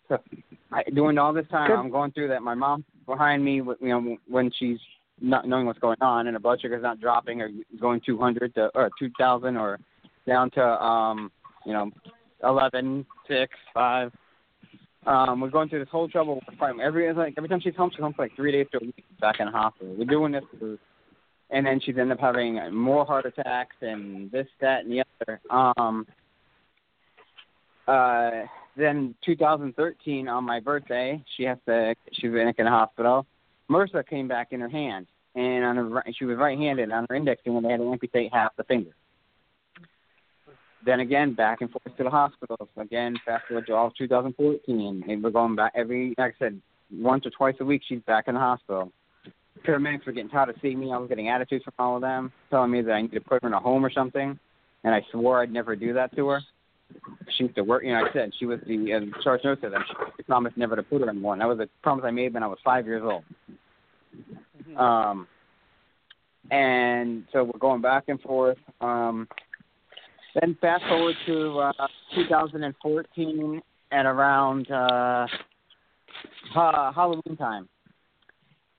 So I, doing all this time, I'm going through that. My mom behind me, you know, when she's not knowing what's going on, and her blood sugar's not dropping or going two hundred to or two thousand or down to um, you know, eleven, six, five. Um, we're going through this whole trouble. We're fighting. Every like every time she's home, she's home for like three days to a week back in the hospital. We're doing this, for, and then she's ended up having more heart attacks and this, that, and the other. Um, uh, then 2013 on my birthday, she has to. She was in a hospital. MRSA came back in her hand, and on her she was right-handed. On her index finger, they had to amputate half the finger. Then again, back and forth to the hospital. So again, fast forward to all 2014, and we're going back every. Like I said, once or twice a week, she's back in the hospital. Paramedics were getting tired of seeing me. I was getting attitudes from all of them, telling me that I need to put her in a home or something, and I swore I'd never do that to her. She used to work. You know, I said she was the uh, charge nurse of them. She promised never to put her in one. That was a promise I made when I was five years old. Um, and so we're going back and forth. Um, then fast forward to uh, 2014 at around uh, ha- Halloween time.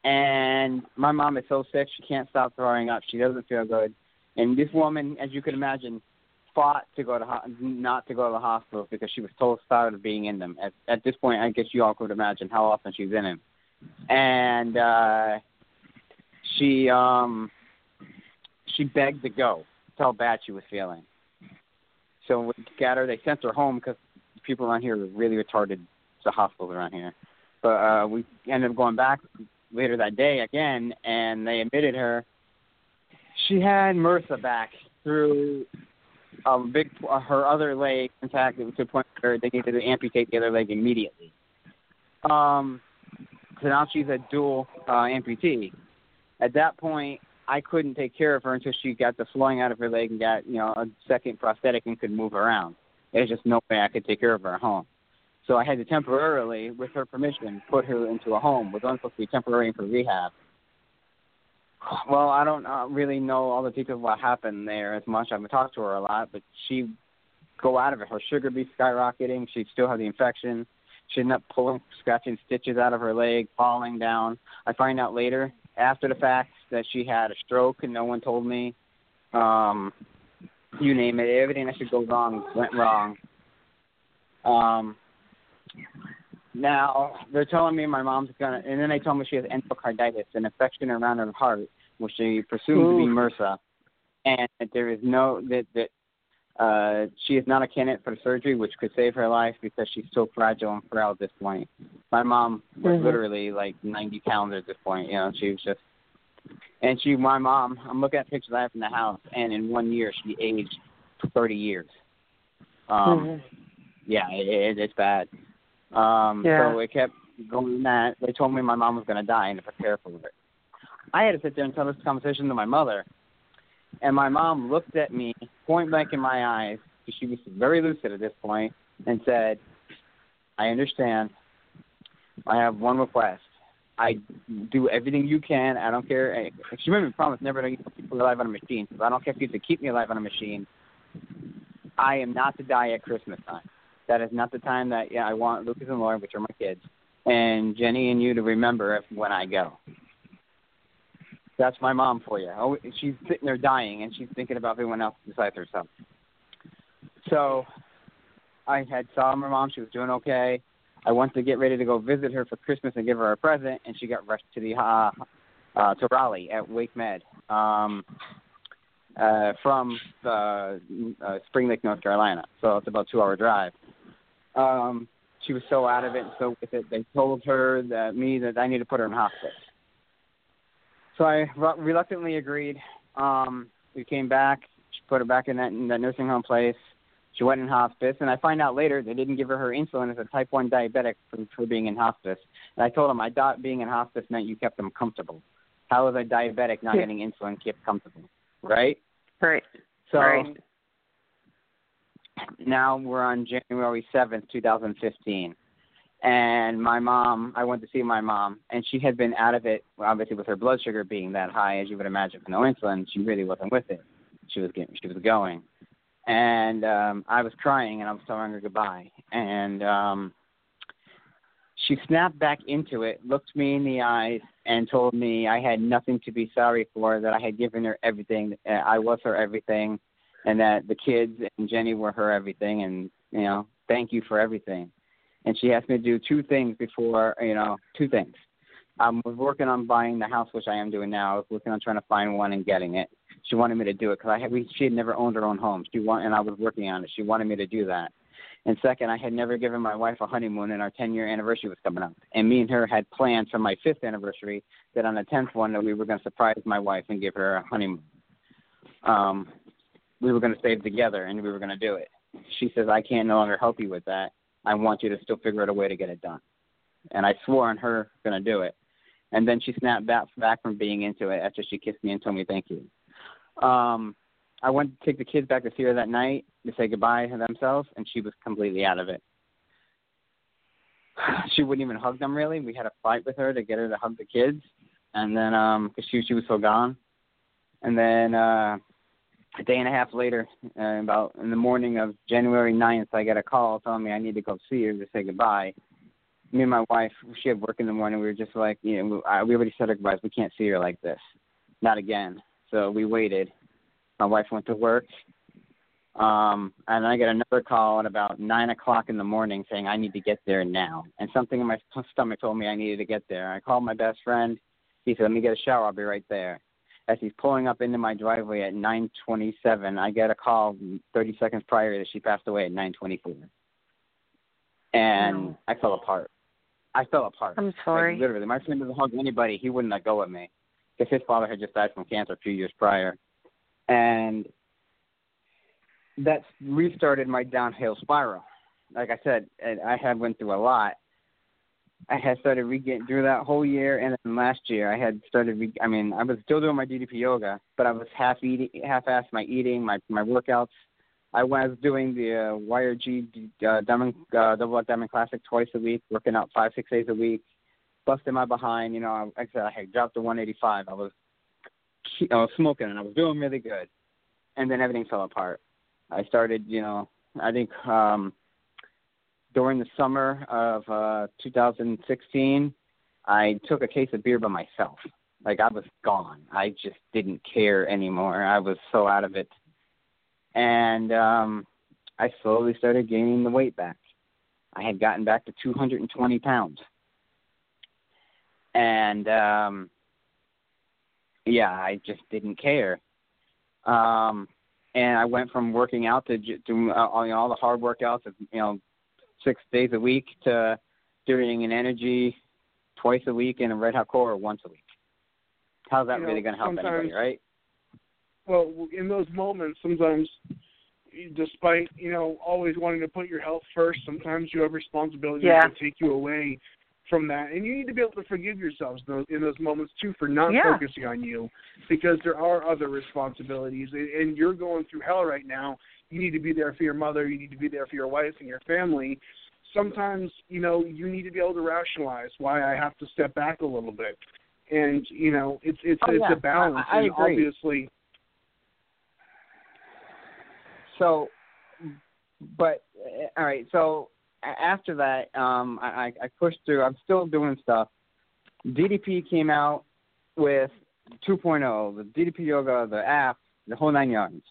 And my mom is so sick she can't stop throwing up. She doesn't feel good. And this woman, as you can imagine, fought to go to ho- not to go to the hospital because she was so tired of being in them. At, at this point, I guess you all could imagine how often she's in them. And uh, she um, she begged to go. That's how bad she was feeling. So we got. They sent her home because people around here are really retarded. The hospitals around here. But uh, we ended up going back later that day again, and they admitted her. She had MRSA back through a big uh, her other leg. In fact, it was to the point where they needed to amputate the other leg immediately. Um, so now she's a dual uh, amputee. At that point, I couldn't take care of her until she got the flowing out of her leg and got you know a second prosthetic and could move around. There's just no way I could take care of her at home. So I had to temporarily, with her permission, put her into a home. Was only supposed to be temporary for rehab. Well, I don't uh, really know all the details of what happened there as much. I've talked to her a lot, but she go out of it. Her sugar be skyrocketing. She'd still have the infection. She'd end up pulling, scratching stitches out of her leg, falling down. I find out later, after the fact, that she had a stroke and no one told me. Um, you name it, everything that should go wrong went wrong. Um, now they're telling me my mom's gonna, and then they told me she has endocarditis, an infection around her heart, which they presume to be MRSA, and that there is no that that uh, she is not a candidate for surgery, which could save her life because she's so fragile and frail at this point. My mom was Mhm. literally like 90 pounds at this point. You know, she was just, and she, my mom, I'm looking at pictures I have in the house, and in one year she aged 30 years. Um, Mhm. yeah, it, it, it's bad. Um, Yeah. So it kept going that. They told me my mom was going to die and to prepare for it. I had to sit there and tell this conversation to my mother. And my mom looked at me point blank in my eyes, because she was very lucid at this point, and said, I understand. I have one request. I do everything you can. I don't care. She made me promise never to keep me alive on a machine. So I don't care if you have to keep me alive on a machine. I am not to die at Christmas time. That is not the time that yeah, I want Lucas and Lauren, which are my kids, and Jenny and you to remember when I go. That's my mom for you. Oh, she's sitting there dying, and she's thinking about everyone else besides herself. So, I had saw my mom. She was doing okay. I went to get ready to go visit her for Christmas and give her a present, and she got rushed to the uh, uh, to Raleigh at Wake Med um, uh, from uh, uh, Spring Lake, North Carolina. So it's about a two-hour drive. Um, she was so out of it, and so with it, they told her that me that I need to put her in hospice. So I re- reluctantly agreed. Um, we came back. She put her back in that, in that nursing home place. She went in hospice, and I find out later they didn't give her her insulin as a type 1 diabetic for, for being in hospice. And I told them I thought being in hospice meant you kept them comfortable. How is a diabetic not Yeah. getting insulin kept comfortable? Right? Right. So Right. now we're on January 7th, 2015. And my mom, I went to see my mom, and she had been out of it, obviously with her blood sugar being that high, as you would imagine, for no insulin. She really wasn't with it. She was getting, she was going, and um, I was crying, and I was telling her goodbye. And um, she snapped back into it, looked me in the eyes, and told me I had nothing to be sorry for. That I had given her everything. I was her everything, and that the kids and Jenny were her everything. And you know, thank you for everything. And she asked me to do two things before, you know, two things. I was working on buying the house, which I am doing now. I was working on trying to find one and getting it. She wanted me to do it because I had, we, she had never owned her own home. She want, and I was working on it. She wanted me to do that. And second, I had never given my wife a honeymoon, and our 10 year anniversary was coming up. And me and her had planned for my fifth anniversary that on the 10th one that we were going to surprise my wife and give her a honeymoon. Um, we were going to save together, and we were going to do it. She says, I can't no longer help you with that. I want you to still figure out a way to get it done. And I swore on her going to do it. And then she snapped back, back from being into it after she kissed me and told me thank you. Um, I went to take the kids back to see her that night to say goodbye to themselves, and she was completely out of it. She wouldn't even hug them really. We had a fight with her to get her to hug the kids, and then um, because she she was so gone, and then uh, a day and a half later, uh, about in the morning of January ninth, I get a call telling me I need to go see her to say goodbye. Me and my wife, she had work in the morning. We were just like, you know, I, we already said our goodbyes. We can't see her like this, not again. So we waited. My wife went to work, um, and I get another call at about nine o'clock in the morning saying I need to get there now. And something in my stomach told me I needed to get there. I called my best friend. He said, "Let me get a shower. I'll be right there." As he's pulling up into my driveway at 9:27, I get a call 30 seconds prior that she passed away at 9:24, and. I fell apart. I fell apart. I'm sorry. Like, literally, my friend doesn't hug anybody. He wouldn't let go of me because his father had just died from cancer a few years prior, and that restarted my downhill spiral. Like I said, I had went through a lot. I had started re getting through that whole year, and then last year I had started. Re- I mean, I was still doing my DDP yoga, but I was half eating, half-assed my eating, my my workouts. I was doing the uh, YRG uh, Diamond uh, Double Up Diamond Classic twice a week, working out five six days a week, busting my behind. You know, like I said, I had dropped to 185. I was I was smoking, and I was doing really good, and then everything fell apart. I started, you know, I think um, during the summer of uh, 2016, I took a case of beer by myself. Like I was gone. I just didn't care anymore. I was so out of it and um, I slowly started gaining the weight back. I had gotten back to 220 pounds, and um, yeah, I just didn't care. Um, and I went from working out to doing uh, all, you know, all the hard workouts of you know six days a week to doing an energy twice a week and a red hot core or once a week. How's that You really going to help anybody, right? well in those moments sometimes despite you know always wanting to put your health first sometimes you have responsibilities Yeah. that take you away from that and you need to be able to forgive yourselves in those, in those moments too for not Yeah. focusing on you because there are other responsibilities and, and you're going through hell right now you need to be there for your mother you need to be there for your wife and your family sometimes you know you need to be able to rationalize why i have to step back a little bit and you know it's it's Oh, it's yeah. a balance I- I and agree. obviously so but uh, all right so after that um i i I pushed through i'm still doing stuff ddp came out with 2.0 the ddp yoga the app the whole nine yards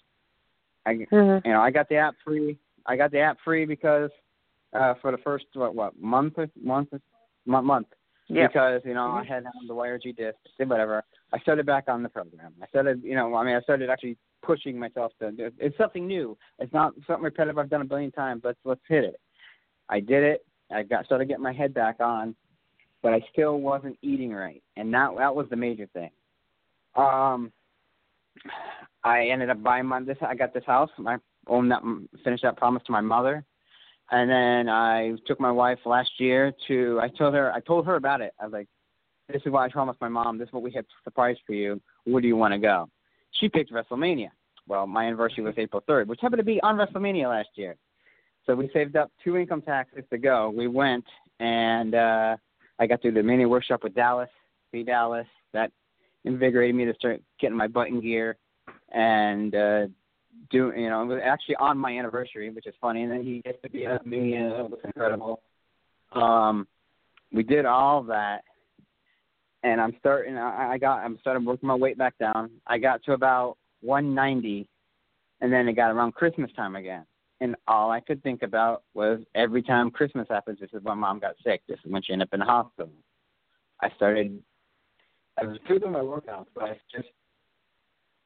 i Mhm. you know i got the app free i got the app free because uh for the first what what month month month month Yeah. because you know I had um, the YRG disc, did whatever. I started back on the program. I started, you know, I mean, I started actually pushing myself to. do It's something new. It's not something repetitive I've done a billion times. Let's let's hit it. I did it. I got started getting my head back on, but I still wasn't eating right, and that that was the major thing. Um, I ended up buying my this. I got this house. I owned that, finished that promise to my mother. And then I took my wife last year to. I told her. I told her about it. I was like, "This is what I promised my mom. This is what we had surprised for you. Where do you want to go?" She picked WrestleMania. Well, my anniversary was April third, which happened to be on WrestleMania last year. So we saved up two income taxes to go. We went, and uh I got through the mini workshop with Dallas. See Dallas. That invigorated me to start getting my butt in gear, and uh do you know it was actually on my anniversary, which is funny. And then he gets to be with me, and it was incredible. Um, we did all that, and I'm starting. I, I got. I'm starting working my weight back down. I got to about 190, and then it got around Christmas time again. And all I could think about was every time Christmas happens, this is when mom got sick. This is when she ended up in the hospital. I started. I was still my workouts, but I just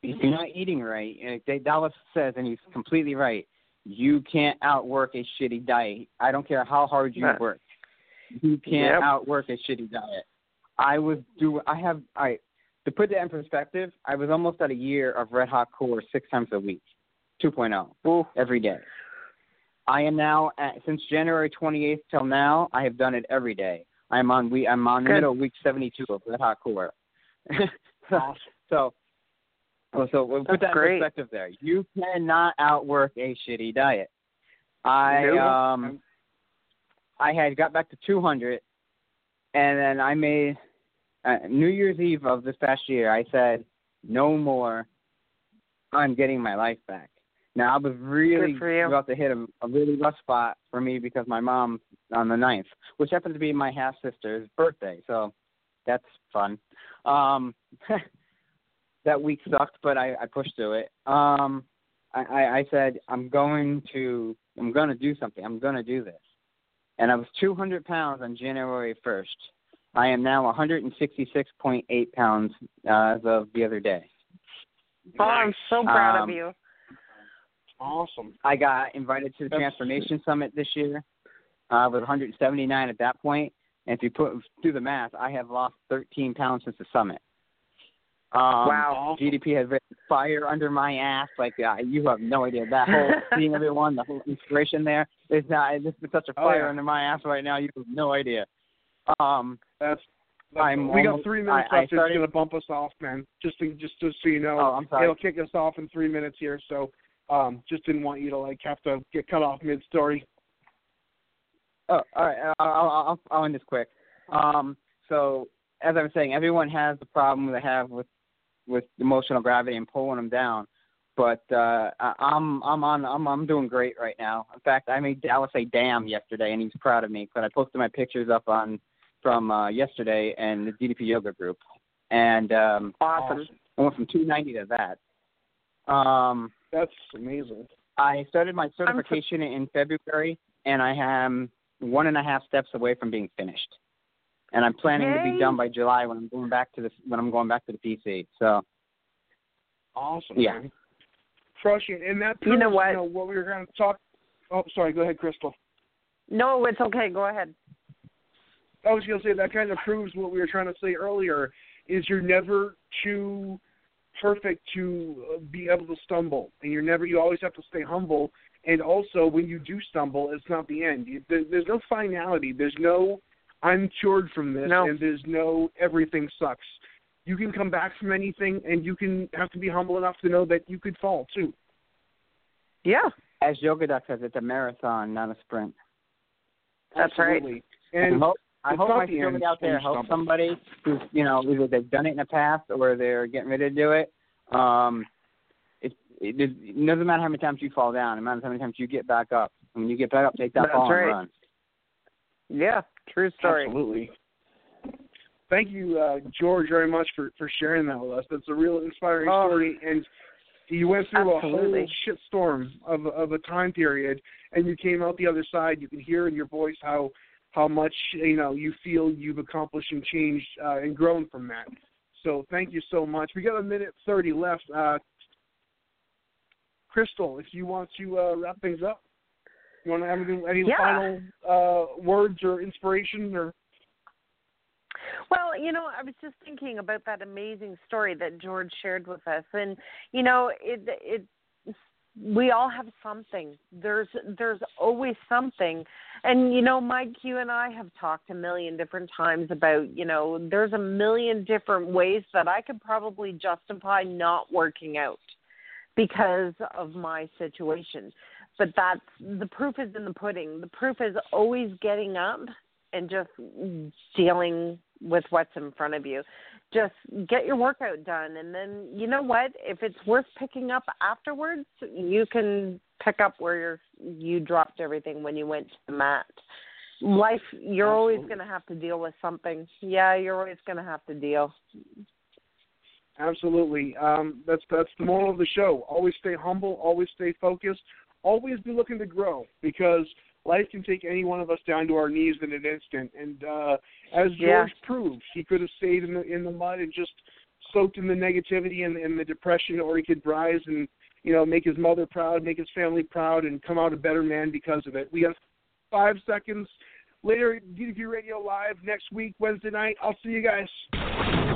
if you're not eating right, and Dallas says, and he's completely right. you can't outwork a shitty diet. I don't care how hard you Right. work. You can't Yep. outwork a shitty diet. I was do I have I to put that in perspective, I was almost at a year of red hot core six times a week, 2.0 every day. I am now at, since January 28th till now. I have done it every day. I'm on we I'm on the Good. middle week 72 of red hot core. so, so oh, so we'll put That's that great. perspective there. You cannot outwork a shitty diet. I Nope. um I had got back to 200, and then I made uh, New Year's Eve of this past year. I said no more. I'm getting my life back. Now I was really about to hit a, a really rough spot for me because my mom on the ninth, which happened to be my half sister's birthday, so that's fun. Um, that week sucked, but I, I pushed through it. Um, I, I, I said I'm going to I'm going to do something. I'm going to do this, and I was 200 pounds on January 1st. I am now 166.8 pounds uh, as of the other day. Oh, I'm so proud Um, of you. Awesome. I got invited to the That's- Transformation Summit this year. Uh, I was 179 at that point, and if you put do the math, I have lost 13 pounds since the summit. Um, Wow. DDP has written fire under my ass. Like uh, you have no idea that whole seeing everyone, the whole inspiration there. It's not. It's been such a Oh, fire yeah. under my ass right now. You have no idea. Um, That's, that's I'm we got three minutes I- I left. started- It's gonna bump us off, man. Just to, just to, so you know, Oh, I'm sorry. it'll kick us off in three minutes here. So, um, just didn't want you to like have to get cut off mid story. Oh, all right. I'll, I'll, I'll, end this quick. Um, so, as I was saying, everyone has the problem they have with with emotional gravity and pulling them down. But uh, I- I'm I'm on I'm I'm doing great right now. In fact, I made Dallas say "damn" yesterday, and he's proud of me. But I posted my pictures up on from uh, yesterday and the DDP Yoga group, and um, Awesome. I went from 290 to that. Um, That's amazing. I started my certification in February, and I am one and a half steps away from being finished. And I'm planning to be done by July when I'm going back to the when I'm going back to the PC. So Awesome. Yeah. Man. Crushing. And that You know what? You know what we were going to talk. Oh, sorry. Go ahead, Crystal. No, it's okay. Go ahead. I was going to say that kind of proves what we were trying to say earlier. Is you're never too perfect to uh, be able to stumble, and you're never. You always have to stay humble. And also, when you do stumble, it's not the end. There's no finality. There's no I'm cured from this, No. and there's no everything sucks. You can come back from anything, and you can have to be humble enough to know that you could fall too. Yeah, as Yoga Duck says, it's a marathon, not a sprint. That's right. Absolutely. I And hope, I it's hope my the out there when you helps stumble. somebody who's you know either they've done it in the past or they're getting ready to do it. Um, it, it, it doesn't matter how many times you fall down. It matters how many times you get back up. And when you get back up, take that That's fall right. and run. yeah, true story. Absolutely. Thank you, uh, George, very much for, for sharing that with us. That's a real inspiring Oh. story, and you went through Absolutely. a whole shitstorm of of a time period, and you came out the other side. You can hear in your voice how how much you know you feel you've accomplished and changed uh, and grown from that. So thank you so much. We got a minute thirty left. Uh, Crystal, if you want to uh, wrap things up, you want to have any, any Yeah. final uh, words or inspiration or? Well, you know, I was just thinking about that amazing story that George shared with us, and you know, it it we all have something. There's there's always something, and you know, Mike, you and I have talked a million different times about you know, there's a million different ways that I could probably justify not working out because of my situation. But that's the proof is in the pudding. The proof is always getting up and just dealing with what's in front of you. Just get your workout done and then you know what? If it's worth picking up afterwards, you can pick up where you're, you dropped everything when you went to the mat. Life you're always going to have to deal with something. Yeah, you're always going to have to deal. Absolutely. Um, that's that's the moral of the show. Always stay humble. Always stay focused. Always be looking to grow because life can take any one of us down to our knees in an instant. And uh, as Yeah. George proved, he could have stayed in the in the mud and just soaked in the negativity and, and the depression, or he could rise and you know, make his mother proud, make his family proud, and come out a better man because of it. We have five seconds later. DDP Radio Live next week, Wednesday night. I'll see you guys.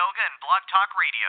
Yoga and Blog Talk Radio.